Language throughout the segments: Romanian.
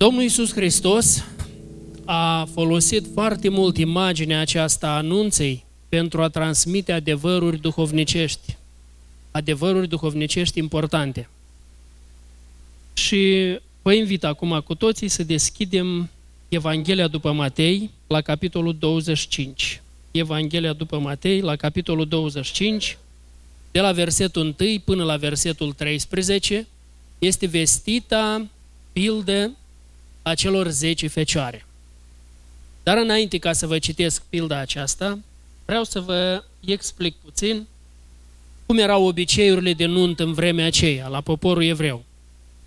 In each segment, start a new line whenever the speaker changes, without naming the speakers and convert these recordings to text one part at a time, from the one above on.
Domnul Iisus Hristos a folosit foarte mult imaginea aceasta a anunței pentru a transmite adevăruri duhovnicești, adevăruri duhovnicești importante. Și vă invit acum cu toții să deschidem Evanghelia după Matei la capitolul 25. Evanghelia după Matei la capitolul 25, de la versetul 1 până la versetul 13, este vestita pildă a celor 10 fecioare. Dar înainte ca să vă citesc pilda aceasta, vreau să vă explic puțin cum erau obiceiurile de nunt în vremea aceea, la poporul evreu.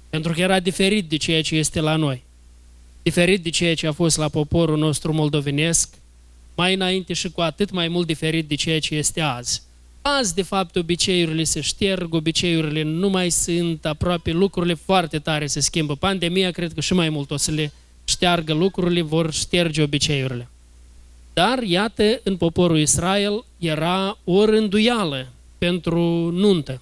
Pentru că era diferit de ceea ce este la noi. Diferit de ceea ce a fost la poporul nostru moldovenesc, mai înainte și cu atât mai mult diferit de ceea ce este azi. Azi, de fapt, obiceiurile se șterg, obiceiurile nu mai sunt, aproape lucrurile foarte tare se schimbă. Pandemia cred că și mai mult o să le șteargă lucrurile, vor șterge obiceiurile. Dar, iată, în poporul Israel era o rânduială pentru nuntă.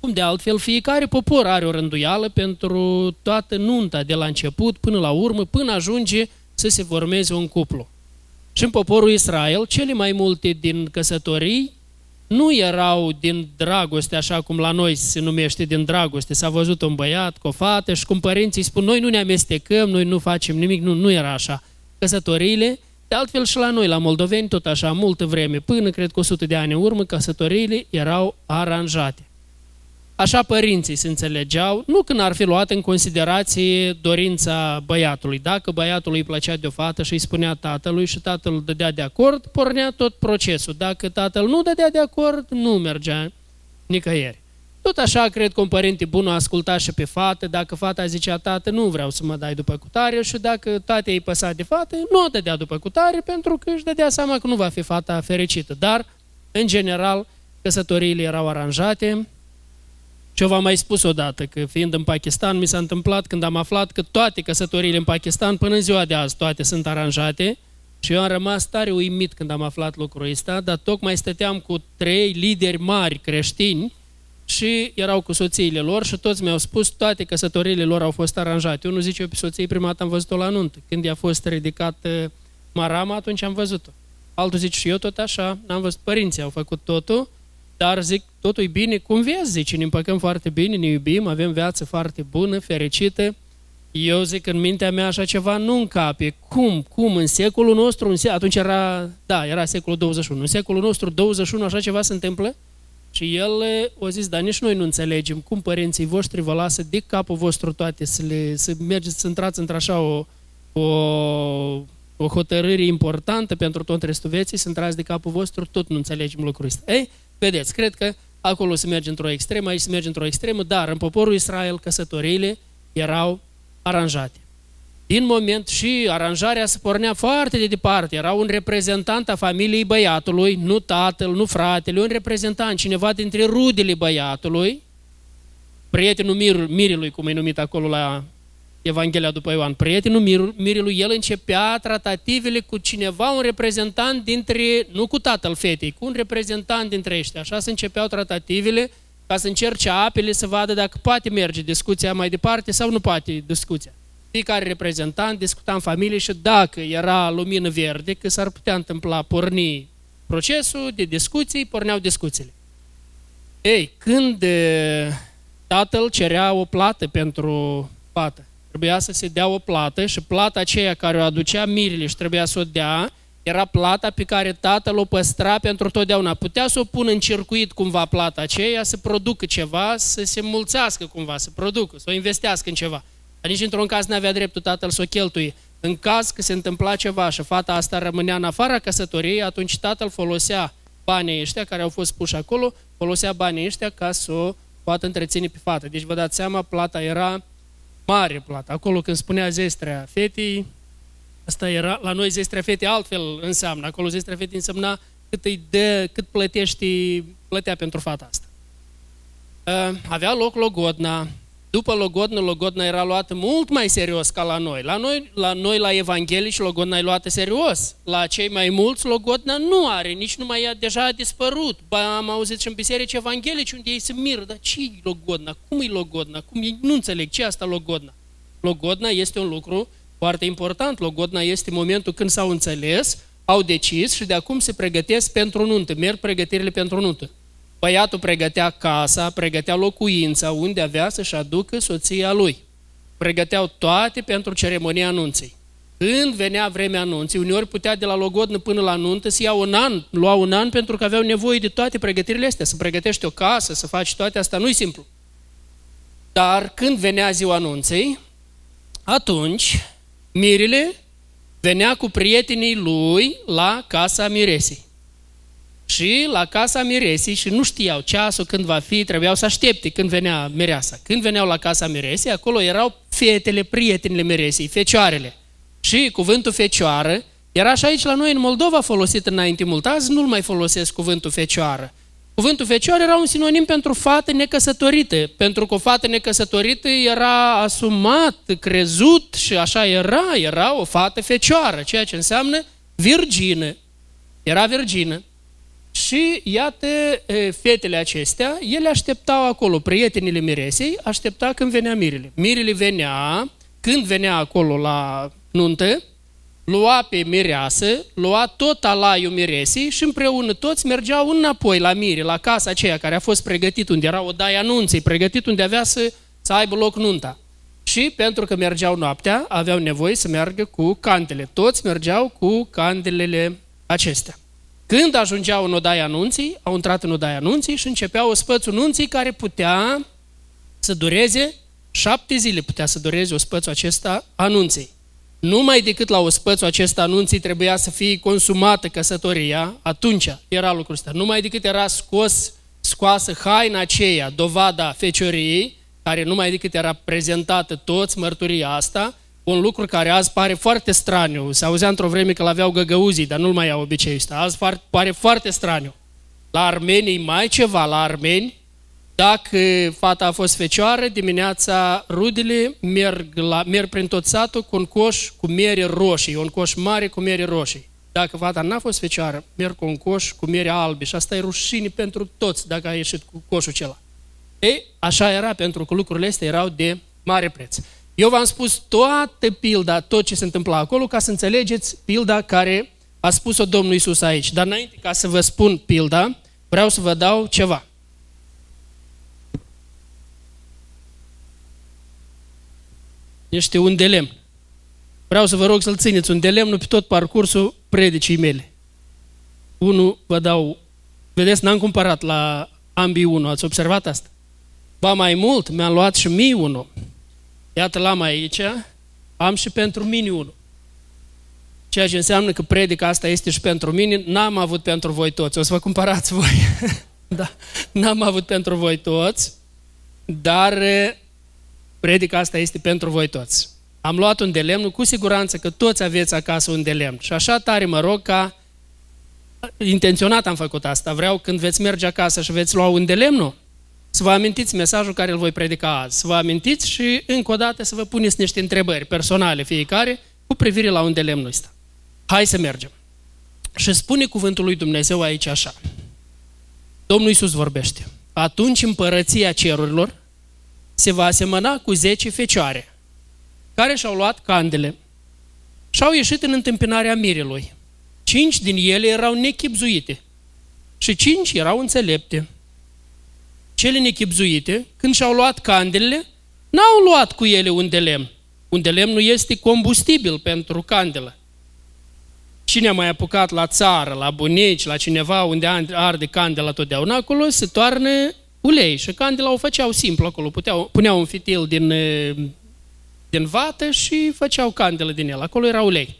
Cum de altfel, fiecare popor are o rânduială pentru toată nunta, de la început până la urmă, până ajunge să se formeze un cuplu. Și în poporul Israel, cele mai multe din căsătorii nu erau din dragoste, așa cum la noi se numește din dragoste. S-a văzut un băiat cu o fată și cum părinții spun, noi nu ne amestecăm, noi nu facem nimic, nu, nu era așa. Căsătoriile, de altfel și la noi, la moldoveni, tot așa, multă vreme, până cred că 100 de ani în urmă, căsătoriile erau aranjate. Așa părinții se înțelegeau, nu când ar fi luat în considerație dorința băiatului. Dacă băiatul îi plăcea de o fată și îi spunea tatălui și tatăl îl dădea de acord, pornea tot procesul. Dacă tatăl nu dădea de acord, nu mergea nicăieri. Tot așa, cred că un părinte bun o asculta și pe fată, dacă fata zicea, tată, nu vreau să mă dai după cutare și dacă tate îi păsa de fată, nu o dădea după cutare pentru că își dădea seama că nu va fi fata fericită. Dar, în general, căsătoriile erau aranjate, ce v-am mai spus odată, că fiind în Pakistan, mi s-a întâmplat când am aflat că toate căsătoriile în Pakistan, până în ziua de azi, toate sunt aranjate și eu am rămas tare uimit când am aflat lucrul ăsta, dar tocmai stăteam cu trei lideri mari creștini și erau cu soțiile lor și toți mi-au spus toate căsătoriile lor au fost aranjate. Unul zice, eu pe soției prima dată am văzut-o la nuntă. Când i-a fost ridicată marama, atunci am văzut-o. Altul zice, și eu tot așa, n-am văzut, părinții au făcut totul, dar zic, totul e bine, cum vezi, zice, ne împăcăm foarte bine, ne iubim, avem viață foarte bună, fericită. Eu zic, în mintea mea așa ceva nu încape. Cum? Cum? În secolul nostru, în se... atunci era, da, era secolul 21. În secolul nostru 21 așa ceva se întâmplă? Și el o zis, dar nici noi nu înțelegem cum părinții voștri vă lasă de capul vostru toate să, le, să mergeți, să intrați într-așa o, o, o hotărâre importantă pentru tot restul vieții, să intrați de capul vostru, tot nu înțelegem lucrul ăsta. Ei, Vedeți, cred că acolo se merge într-o extremă, aici se merge într-o extremă, dar în poporul Israel căsătoriile erau aranjate. Din moment și aranjarea se pornea foarte de departe. Era un reprezentant a familiei băiatului, nu tatăl, nu fratele, un reprezentant, cineva dintre rudele băiatului, prietenul mir, mirilui, cum e numit acolo la Evanghelia după Ioan, prietenul mir, mirilui, el începea tratativele cu cineva, un reprezentant dintre, nu cu tatăl fetei, cu un reprezentant dintre ăștia. Așa se începeau tratativele ca să încerce apele să vadă dacă poate merge discuția mai departe sau nu poate discuția. Fiecare reprezentant discuta în familie și dacă era lumină verde, că s-ar putea întâmpla porni procesul de discuții, porneau discuțiile. Ei, când tatăl cerea o plată pentru fată, Trebuia să se dea o plată și plata aceea care o aducea mirile și trebuia să o dea, era plata pe care tatăl o păstra pentru totdeauna. Putea să o pună în circuit cumva plata aceea, să producă ceva, să se mulțească cumva, să producă, să o investească în ceva. Dar nici într-un caz nu avea dreptul tatăl să o cheltuie. În caz că se întâmpla ceva și fata asta rămânea în afara căsătoriei, atunci tatăl folosea banii ăștia care au fost puși acolo, folosea banii ăștia ca să o poată întreține pe fată. Deci vă dați seama, plata era mare plată. Acolo când spunea zestrea fetii, asta era, la noi zestrea fetii altfel înseamnă. Acolo zestrea fetii însemna cât îi dă, cât plătești, plătea pentru fata asta. Uh, avea loc logodna, după Logodnă, Logodna era luată mult mai serios ca la noi. La noi, la, noi, la evanghelici, Logodna e luată serios. La cei mai mulți, Logodna nu are, nici nu mai e, deja a dispărut. Ba, am auzit și în biserici evanghelici unde ei se miră, dar ce e Logodna? Cum e Logodna? Cum e? Nu înțeleg, ce e asta Logodna? Logodna este un lucru foarte important. Logodna este momentul când s-au înțeles, au decis și de acum se pregătesc pentru nuntă, merg pregătirile pentru nuntă. Băiatul pregătea casa, pregătea locuința unde avea să-și aducă soția lui. Pregăteau toate pentru ceremonia anunței. Când venea vremea anunții, uneori putea de la logodnă până la nuntă să ia un an, lua un an pentru că aveau nevoie de toate pregătirile astea, să pregătești o casă, să faci toate astea, nu-i simplu. Dar când venea ziua anunței, atunci mirile venea cu prietenii lui la casa miresei. Și la casa miresei și nu știau ceasul când va fi, trebuiau să aștepte când venea mireasa. Când veneau la casa miresei, acolo erau fetele, prietenile miresei, fecioarele. Și cuvântul fecioară era și aici la noi în Moldova folosit înainte mult. Azi nu-l mai folosesc cuvântul fecioară. Cuvântul fecioară era un sinonim pentru fată necăsătorită, pentru că o fată necăsătorită era asumat, crezut și așa era, era o fată fecioară, ceea ce înseamnă virgină. Era virgină. Și iată, fetele acestea, ele așteptau acolo, prietenile miresei, aștepta când venea mirele. Mirele venea, când venea acolo la nuntă, lua pe mireasă, lua tot alaiul miresii și împreună toți mergeau înapoi la mire, la casa aceea care a fost pregătit, unde era o daie anunței, pregătit unde avea să, să aibă loc nunta. Și pentru că mergeau noaptea, aveau nevoie să meargă cu candele. Toți mergeau cu candelele acestea. Când ajungeau în odaia anunții, au intrat în odaia anunții și începeau ospățul nunții care putea să dureze șapte zile, putea să dureze ospățul acesta anunții numai decât la ospățul acesta anunții trebuia să fie consumată căsătoria, atunci era lucrul ăsta. Numai decât era scos, scoasă haina aceea, dovada fecioriei, care numai decât era prezentată toți mărturia asta, un lucru care azi pare foarte straniu. Se auzea într-o vreme că l-aveau găgăuzii, dar nu-l mai au obiceiul ăsta. Azi pare foarte straniu. La armenii mai ceva, la armeni dacă fata a fost fecioară, dimineața rudele merg, la, merg prin tot satul cu un coș cu mere roșii, un coș mare cu mere roșii. Dacă fata n-a fost fecioară, merg cu un coș cu mere albe și asta e rușine pentru toți dacă a ieșit cu coșul acela. Ei, așa era pentru că lucrurile astea erau de mare preț. Eu v-am spus toată pilda, tot ce se întâmpla acolo, ca să înțelegeți pilda care a spus-o Domnul Isus aici. Dar înainte ca să vă spun pilda, vreau să vă dau ceva. Este un de lemn. Vreau să vă rog să-l țineți un de lemn pe tot parcursul predicii mele. Unul vă dau, vedeți, n-am cumpărat la ambii unul, ați observat asta? Ba mai mult, mi-am luat și mie unul. Iată l-am aici, am și pentru mine unul. Ceea ce înseamnă că predica asta este și pentru mine, n-am avut pentru voi toți. O să vă cumpărați voi. da, n-am avut pentru voi toți, dar predica asta este pentru voi toți. Am luat un de lemn, cu siguranță că toți aveți acasă un de lemn. Și așa tare mă rog ca, intenționat am făcut asta, vreau când veți merge acasă și veți lua un de lemn, să vă amintiți mesajul care îl voi predica azi. Să vă amintiți și încă o dată să vă puneți niște întrebări personale fiecare cu privire la un de lemnul ăsta. Hai să mergem. Și spune cuvântul lui Dumnezeu aici așa. Domnul Iisus vorbește. Atunci împărăția cerurilor se va asemăna cu zece fecioare, care și-au luat candele și au ieșit în întâmpinarea mirelui. Cinci din ele erau nechipzuite și cinci erau înțelepte. Cele nechipzuite, când și-au luat candelele, n-au luat cu ele un de lemn. Un de lemn nu este combustibil pentru candelă. Cine a mai apucat la țară, la bunici, la cineva unde arde candela totdeauna, acolo se toarnă ulei și candela o făceau simplu acolo, puteau, puneau un fitil din, din vată și făceau candelă din el, acolo era ulei.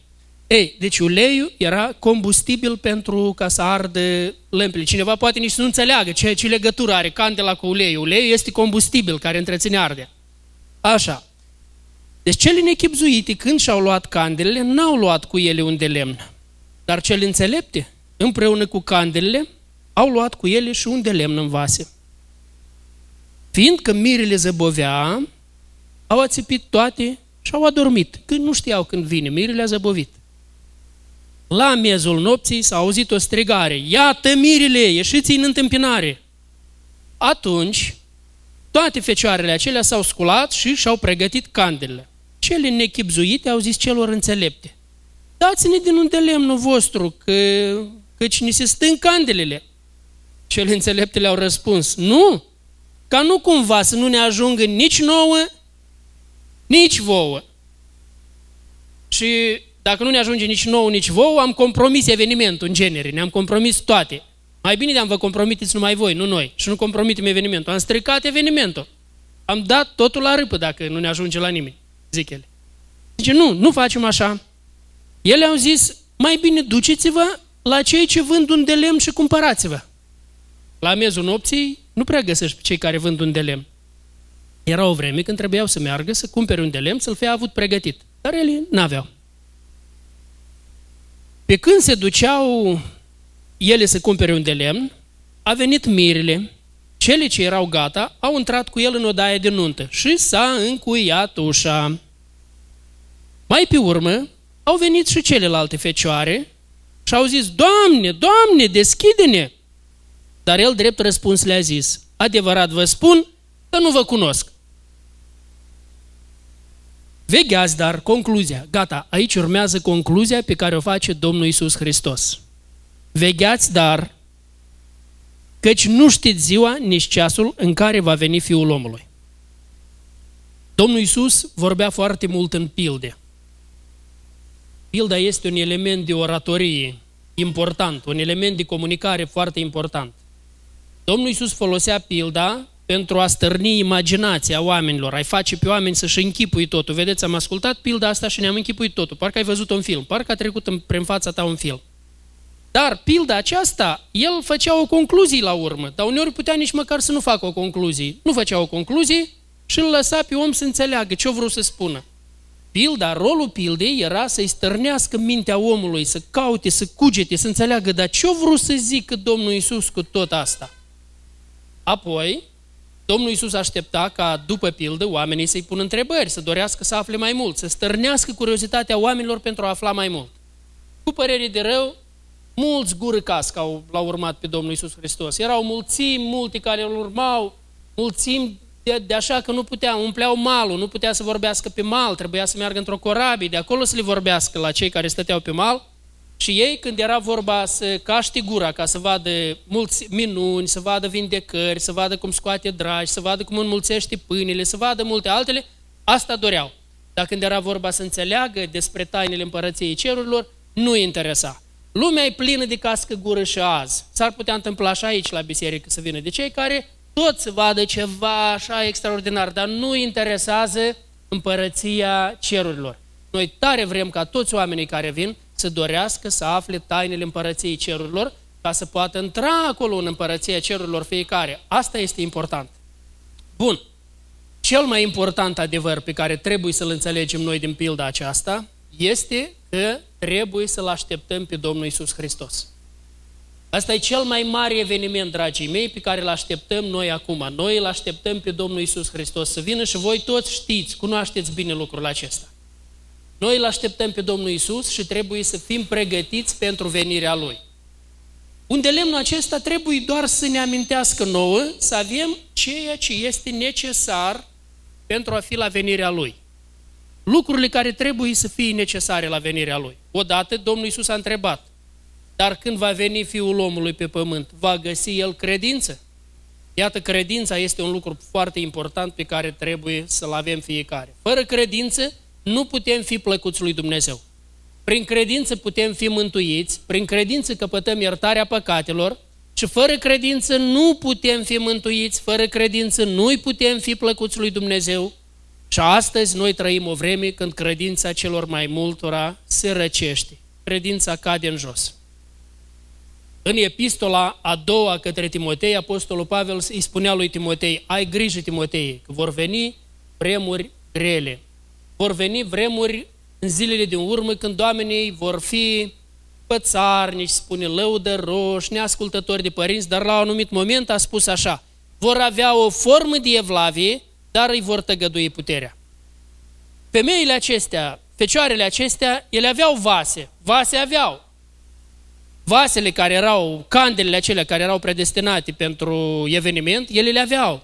Ei, deci uleiul era combustibil pentru ca să ardă lămpile. Cineva poate nici să nu înțeleagă ce, ce legătură are candela cu uleiul. Uleiul este combustibil care întreține ardea. Așa. Deci cele nechipzuite, când și-au luat candelele, n-au luat cu ele un de lemn. Dar cele înțelepte, împreună cu candelele, au luat cu ele și un de lemn în vase. Fiindcă mirele zăbovea, au ațipit toate și au adormit. Când nu știau când vine, mirele a zăbovit. La miezul nopții s-a auzit o strigare, iată mirele, ieșiți în întâmpinare. Atunci, toate fecioarele acelea s-au sculat și și-au pregătit candelele. cele nechipzuite au zis celor înțelepte, dați-ne din unde lemnul vostru, că, căci ni se stâng candelele. Cele înțelepte le-au răspuns, nu, ca nu cumva să nu ne ajungă nici nouă, nici vouă. Și dacă nu ne ajunge nici nouă, nici vouă, am compromis evenimentul în genere, ne-am compromis toate. Mai bine de-am vă compromiteți numai voi, nu noi. Și nu compromitem evenimentul. Am stricat evenimentul. Am dat totul la râpă dacă nu ne ajunge la nimeni, zic ele. Zice, nu, nu facem așa. Ele au zis, mai bine duceți-vă la cei ce vând un de lemn și cumpărați-vă. La mezul nopții nu prea găsești pe cei care vând un de lemn. Era o vreme când trebuiau să meargă să cumpere un de lemn, să-l fie avut pregătit. Dar ele n-aveau. Pe când se duceau ele să cumpere un de lemn, a venit mirile, cele ce erau gata, au intrat cu el în odaie de nuntă și s-a încuiat ușa. Mai pe urmă, au venit și celelalte fecioare și au zis, Doamne, Doamne, deschide-ne! Dar el drept răspuns le-a zis, adevărat vă spun că nu vă cunosc. Vegheați, dar, concluzia. Gata, aici urmează concluzia pe care o face Domnul Isus Hristos. Vegheați, dar, căci nu știți ziua, nici ceasul în care va veni Fiul omului. Domnul Isus vorbea foarte mult în pilde. Pilda este un element de oratorie important, un element de comunicare foarte important. Domnul Isus folosea pilda pentru a stârni imaginația oamenilor, ai face pe oameni să-și închipui totul. Vedeți, am ascultat pilda asta și ne-am închipuit totul. Parcă ai văzut un film, parcă a trecut în, prin fața ta un film. Dar pilda aceasta, el făcea o concluzie la urmă, dar uneori putea nici măcar să nu facă o concluzie. Nu făcea o concluzie și îl lăsa pe om să înțeleagă ce-o vrut să spună. Pilda, rolul pildei era să-i stărnească mintea omului, să caute, să cugete, să înțeleagă, dar ce-o vrut să zică Domnul Isus cu tot asta? Apoi, Domnul Isus aștepta ca, după pildă, oamenii să-i pună întrebări, să dorească să afle mai mult, să stărnească curiozitatea oamenilor pentru a afla mai mult. Cu părere de rău, mulți gură cască au, l-au urmat pe Domnul Isus Hristos. Erau mulțimi, multi care îl urmau, mulțimi de, de așa că nu putea, umpleau malul, nu putea să vorbească pe mal, trebuia să meargă într-o corabie, de acolo să le vorbească la cei care stăteau pe mal. Și ei, când era vorba să caște gura ca să vadă mulți minuni, să vadă vindecări, să vadă cum scoate dragi, să vadă cum înmulțește pâinile, să vadă multe altele, asta doreau. Dar când era vorba să înțeleagă despre tainele împărăției cerurilor, nu interesa. Lumea e plină de cască gură și azi. S-ar putea întâmpla și aici la biserică să vină de cei care tot să vadă ceva așa extraordinar, dar nu interesează împărăția cerurilor. Noi tare vrem ca toți oamenii care vin să dorească să afle tainele împărăției cerurilor, ca să poată intra acolo în împărăția cerurilor fiecare. Asta este important. Bun. Cel mai important adevăr pe care trebuie să-l înțelegem noi din pilda aceasta este că trebuie să-L așteptăm pe Domnul Isus Hristos. Asta e cel mai mare eveniment, dragii mei, pe care îl așteptăm noi acum. Noi îl așteptăm pe Domnul Isus Hristos să vină și voi toți știți, cunoașteți bine lucrul acesta. Noi îl așteptăm pe Domnul Isus și trebuie să fim pregătiți pentru venirea Lui. Unde lemnul acesta trebuie doar să ne amintească nouă să avem ceea ce este necesar pentru a fi la venirea Lui. Lucrurile care trebuie să fie necesare la venirea Lui. Odată Domnul Isus a întrebat, dar când va veni Fiul omului pe pământ, va găsi El credință? Iată, credința este un lucru foarte important pe care trebuie să-l avem fiecare. Fără credință, nu putem fi plăcuți lui Dumnezeu. Prin credință putem fi mântuiți, prin credință căpătăm iertarea păcatelor și fără credință nu putem fi mântuiți, fără credință nu-i putem fi plăcuți lui Dumnezeu. Și astăzi noi trăim o vreme când credința celor mai multora se răcește. Credința cade în jos. În epistola a doua către Timotei, Apostolul Pavel îi spunea lui Timotei, ai grijă Timotei, că vor veni vremuri grele, vor veni vremuri în zilele din urmă când oamenii vor fi pățarnici, spune lăudăroși, neascultători de părinți, dar la un anumit moment a spus așa, vor avea o formă de evlavie, dar îi vor tăgădui puterea. Femeile acestea, fecioarele acestea, ele aveau vase, vase aveau. Vasele care erau, candelele acelea care erau predestinate pentru eveniment, ele le aveau.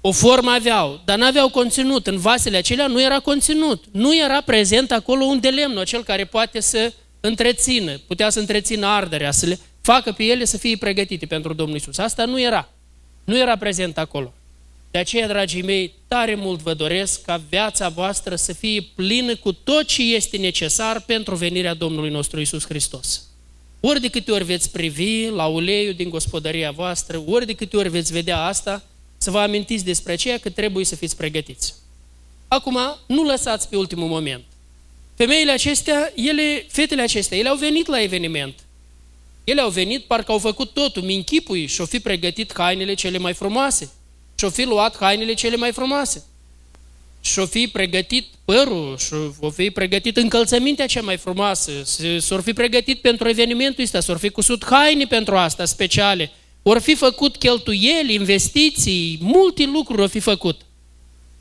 O formă aveau, dar nu aveau conținut. În vasele acelea nu era conținut. Nu era prezent acolo un de lemn, cel care poate să întrețină, putea să întrețină arderea, să le facă pe ele să fie pregătite pentru Domnul Isus. Asta nu era. Nu era prezent acolo. De aceea, dragii mei, tare mult vă doresc ca viața voastră să fie plină cu tot ce este necesar pentru venirea Domnului nostru Isus Hristos. Ori de câte ori veți privi la uleiul din gospodăria voastră, ori de câte ori veți vedea asta, să vă amintiți despre aceea că trebuie să fiți pregătiți. Acum, nu lăsați pe ultimul moment. Femeile acestea, ele, fetele acestea, ele au venit la eveniment. Ele au venit, parcă au făcut totul, minchipui și-au fi pregătit hainele cele mai frumoase. Și-au fi luat hainele cele mai frumoase. Și-au fi pregătit părul, și-au fi pregătit încălțămintea cea mai frumoasă, s-au fi pregătit pentru evenimentul ăsta, s-au fi cusut haine pentru asta speciale, ori fi făcut cheltuieli, investiții, multe lucruri au fi făcut.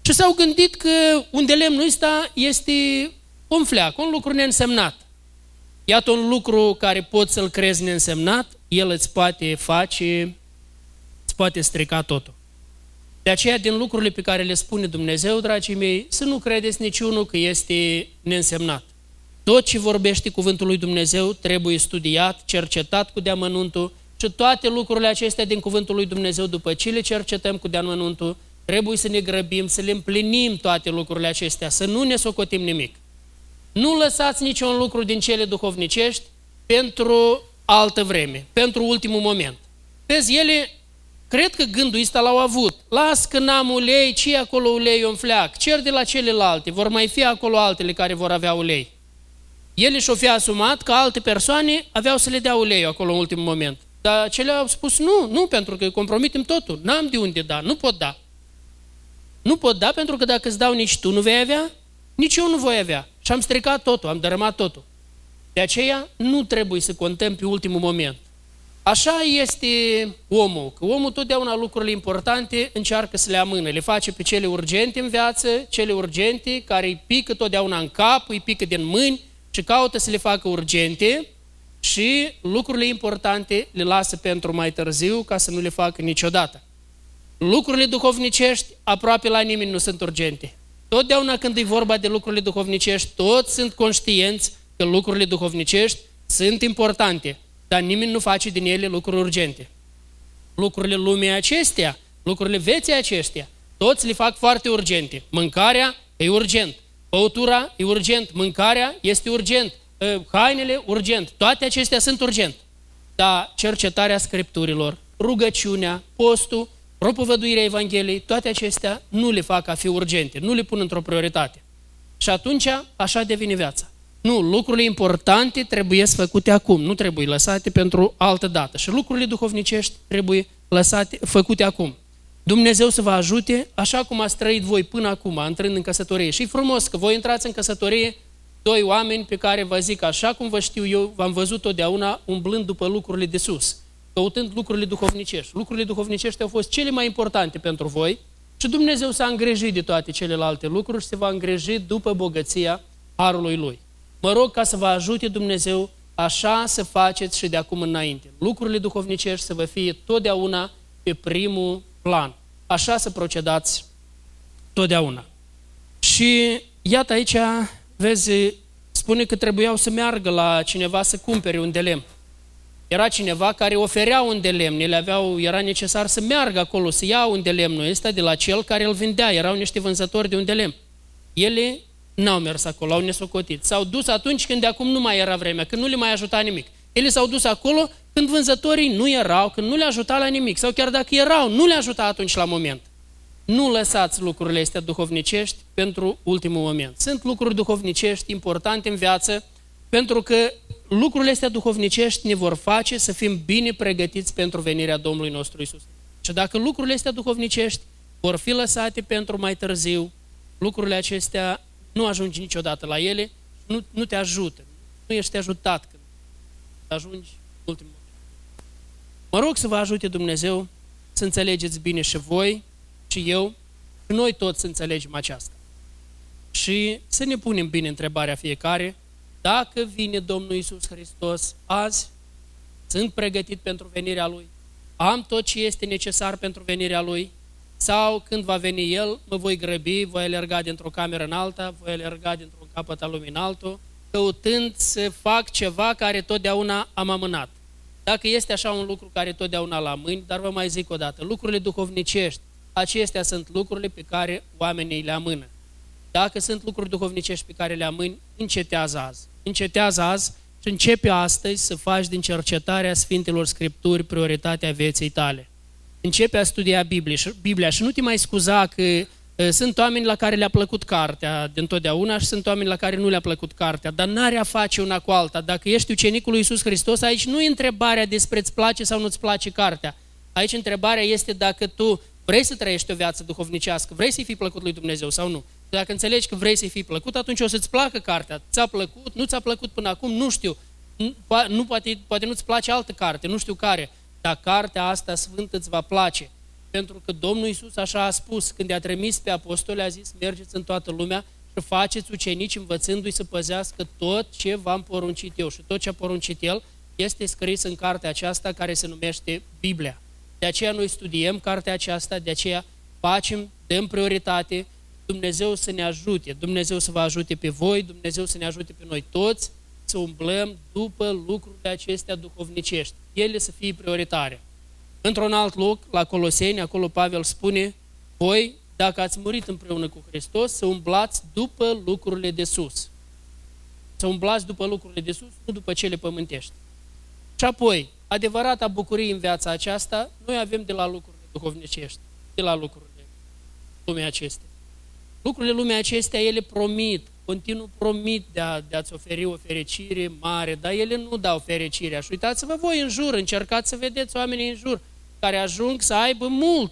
Și s-au gândit că un de lemnul ăsta este un fleac, un lucru neînsemnat. Iată un lucru care poți să-l crezi neînsemnat, el îți poate face, îți poate strica totul. De aceea, din lucrurile pe care le spune Dumnezeu, dragii mei, să nu credeți niciunul că este neînsemnat. Tot ce vorbește cuvântul lui Dumnezeu trebuie studiat, cercetat cu deamănuntul și toate lucrurile acestea din cuvântul lui Dumnezeu, după ce le cercetăm cu deamănuntul, trebuie să ne grăbim, să le împlinim toate lucrurile acestea, să nu ne socotim nimic. Nu lăsați niciun lucru din cele duhovnicești pentru altă vreme, pentru ultimul moment. Vezi, ele, cred că gândul ăsta l-au avut. Las că n-am ulei, ce acolo ulei în fleac? Cer de la celelalte, vor mai fi acolo altele care vor avea ulei. Ele și-o fi asumat că alte persoane aveau să le dea ulei acolo în ultimul moment. Dar cele au spus nu, nu, pentru că compromitem totul. N-am de unde da, nu pot da. Nu pot da pentru că dacă îți dau nici tu nu vei avea, nici eu nu voi avea. Și am stricat totul, am dărâmat totul. De aceea nu trebuie să contăm pe ultimul moment. Așa este omul, că omul totdeauna lucrurile importante încearcă să le amână, le face pe cele urgente în viață, cele urgente care îi pică totdeauna în cap, îi pică din mâini și caută să le facă urgente și lucrurile importante le lasă pentru mai târziu ca să nu le facă niciodată. Lucrurile duhovnicești aproape la nimeni nu sunt urgente. Totdeauna când e vorba de lucrurile duhovnicești, toți sunt conștienți că lucrurile duhovnicești sunt importante, dar nimeni nu face din ele lucruri urgente. Lucrurile lumii acestea, lucrurile veții acestea, toți le fac foarte urgente. Mâncarea e urgent, băutura e urgent, mâncarea este urgent, ă, hainele urgent, toate acestea sunt urgent. Dar cercetarea scripturilor, rugăciunea, postul, propovăduirea Evangheliei, toate acestea nu le fac a fi urgente, nu le pun într-o prioritate. Și atunci așa devine viața. Nu, lucrurile importante trebuie să făcute acum, nu trebuie lăsate pentru altă dată. Și lucrurile duhovnicești trebuie lăsate, făcute acum. Dumnezeu să vă ajute așa cum ați trăit voi până acum, intrând în căsătorie. Și frumos că voi intrați în căsătorie doi oameni pe care vă zic așa cum vă știu eu, v-am văzut totdeauna umblând după lucrurile de sus căutând lucrurile duhovnicești. Lucrurile duhovnicești au fost cele mai importante pentru voi și Dumnezeu s-a îngrijit de toate celelalte lucruri și se va îngriji după bogăția harului Lui. Mă rog ca să vă ajute Dumnezeu așa să faceți și de acum înainte. Lucrurile duhovnicești să vă fie totdeauna pe primul plan. Așa să procedați totdeauna. Și iată aici, vezi, spune că trebuiau să meargă la cineva să cumpere un de lemn. Era cineva care oferea un de lemn, ele aveau, era necesar să meargă acolo, să ia un de lemnul ăsta de la cel care îl vindea, erau niște vânzători de un de lemn. Ele n-au mers acolo, au nesocotit. S-au dus atunci când de acum nu mai era vremea, când nu le mai ajuta nimic. Ele s-au dus acolo când vânzătorii nu erau, când nu le ajuta la nimic, sau chiar dacă erau, nu le ajuta atunci la moment. Nu lăsați lucrurile astea duhovnicești pentru ultimul moment. Sunt lucruri duhovnicești importante în viață, pentru că lucrurile astea duhovnicești ne vor face să fim bine pregătiți pentru venirea Domnului nostru Isus. Și dacă lucrurile astea duhovnicești vor fi lăsate pentru mai târziu, lucrurile acestea nu ajungi niciodată la ele, nu, nu te ajută, nu ești ajutat când ajungi ultimul Mă rog să vă ajute Dumnezeu să înțelegeți bine și voi, și eu, și noi toți să înțelegem aceasta. Și să ne punem bine întrebarea fiecare, dacă vine Domnul Isus Hristos azi, sunt pregătit pentru venirea Lui, am tot ce este necesar pentru venirea Lui, sau când va veni El, mă voi grăbi, voi alerga dintr-o cameră în alta, voi alerga dintr-un capăt al lumii în altul, căutând să fac ceva care totdeauna am amânat. Dacă este așa un lucru care totdeauna la mâini, dar vă mai zic o dată, lucrurile duhovnicești, acestea sunt lucrurile pe care oamenii le amână. Dacă sunt lucruri duhovnicești pe care le amâni, încetează azi. Încetează azi și începe astăzi să faci din cercetarea Sfintelor Scripturi prioritatea vieții tale. Începe a studia Biblia și, Biblia și nu te mai scuza că sunt oameni la care le-a plăcut cartea din totdeauna și sunt oameni la care nu le-a plăcut cartea, dar n-are a face una cu alta. Dacă ești ucenicul lui Iisus Hristos, aici nu e întrebarea despre îți place sau nu-ți place cartea. Aici întrebarea este dacă tu vrei să trăiești o viață duhovnicească, vrei să-i fii plăcut lui Dumnezeu sau nu. Dacă înțelegi că vrei să-i fii plăcut, atunci o să-ți placă cartea. Ți-a plăcut, nu ți-a plăcut până acum, nu știu. Nu, nu poate, poate nu-ți place altă carte, nu știu care, dar cartea asta sfântă îți va place. Pentru că Domnul Isus așa a spus, când i-a trimis pe apostoli, a zis, mergeți în toată lumea și faceți ucenici învățându-i să păzească tot ce v-am poruncit eu. Și tot ce a poruncit El este scris în cartea aceasta care se numește Biblia. De aceea noi studiem cartea aceasta, de aceea facem, dăm prioritate, Dumnezeu să ne ajute, Dumnezeu să vă ajute pe voi, Dumnezeu să ne ajute pe noi toți să umblăm după lucrurile acestea duhovnicești. Ele să fie prioritare. Într-un alt loc, la Coloseni, acolo Pavel spune, voi, dacă ați murit împreună cu Hristos, să umblați după lucrurile de sus. Să umblați după lucrurile de sus, nu după cele pământești. Și apoi, adevărata bucurie în viața aceasta, noi avem de la lucrurile duhovnicești, de la lucrurile lumea acestea. Lucrurile lumea acestea, ele promit, continuu promit de, a, de a-ți oferi o fericire mare, dar ele nu dau fericirea. Și uitați-vă voi în jur, încercați să vedeți oamenii în jur care ajung să aibă mult,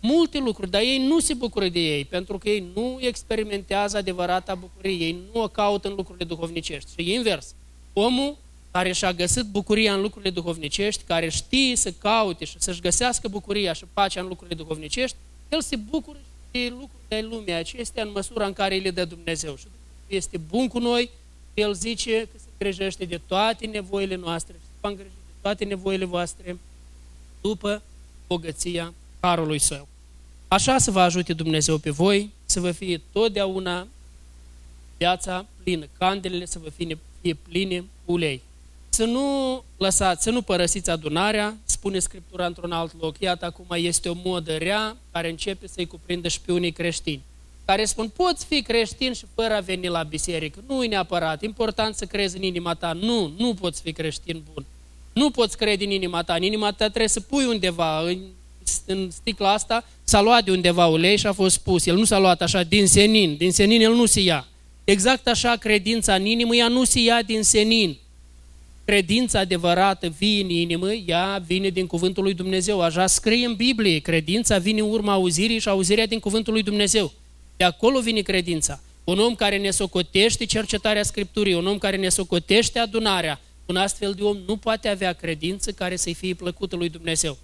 multe lucruri, dar ei nu se bucură de ei, pentru că ei nu experimentează adevărata bucurie, ei nu o caută în lucrurile duhovnicești. Și invers, omul care și-a găsit bucuria în lucrurile duhovnicești, care știe să caute și să-și găsească bucuria și pacea în lucrurile duhovnicești, el se bucură de lucrurile lumii acestea în măsura în care le dă Dumnezeu. Și este bun cu noi, El zice că se îngrijește de toate nevoile noastre și se va îngriji de toate nevoile voastre după bogăția Harului Său. Așa să vă ajute Dumnezeu pe voi, să vă fie totdeauna viața plină, candelele să vă fie, fie pline cu ulei. Să nu lăsați, să nu părăsiți adunarea, spune Scriptura într-un alt loc. Iată, acum este o modă rea care începe să-i cuprindă și pe unii creștini. Care spun, poți fi creștin și fără a veni la biserică. Nu e neapărat. Important să crezi în inima ta. Nu, nu poți fi creștin bun. Nu poți crede în inima ta. În inima ta trebuie să pui undeva, în, în sticla asta, s-a luat de undeva ulei și a fost pus. El nu s-a luat așa din senin. Din senin el nu se ia. Exact așa credința în inimă, ea nu se ia din senin credința adevărată vie în inimă, ea vine din cuvântul lui Dumnezeu. Așa scrie în Biblie, credința vine în urma auzirii și auzirea din cuvântul lui Dumnezeu. De acolo vine credința. Un om care ne socotește cercetarea Scripturii, un om care ne socotește adunarea, un astfel de om nu poate avea credință care să-i fie plăcută lui Dumnezeu.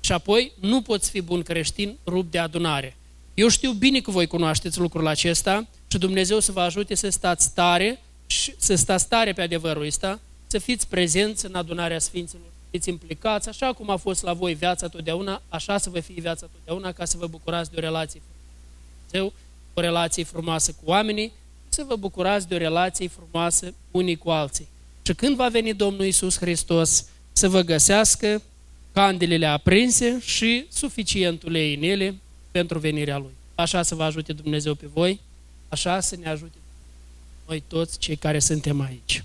Și apoi nu poți fi bun creștin rup de adunare. Eu știu bine că voi cunoașteți lucrul acesta și Dumnezeu să vă ajute să stați tare și să stați tare pe adevărul ăsta, să fiți prezenți în adunarea Sfinților, să fiți implicați, așa cum a fost la voi viața totdeauna, așa să vă fie viața totdeauna, ca să vă bucurați de o relație frumoasă o relație frumoasă cu oamenii, să vă bucurați de o relație frumoasă unii cu alții. Și când va veni Domnul Isus Hristos să vă găsească candelele aprinse și suficient ulei în ele pentru venirea Lui. Așa să vă ajute Dumnezeu pe voi, așa să ne ajute noi toți cei care suntem aici.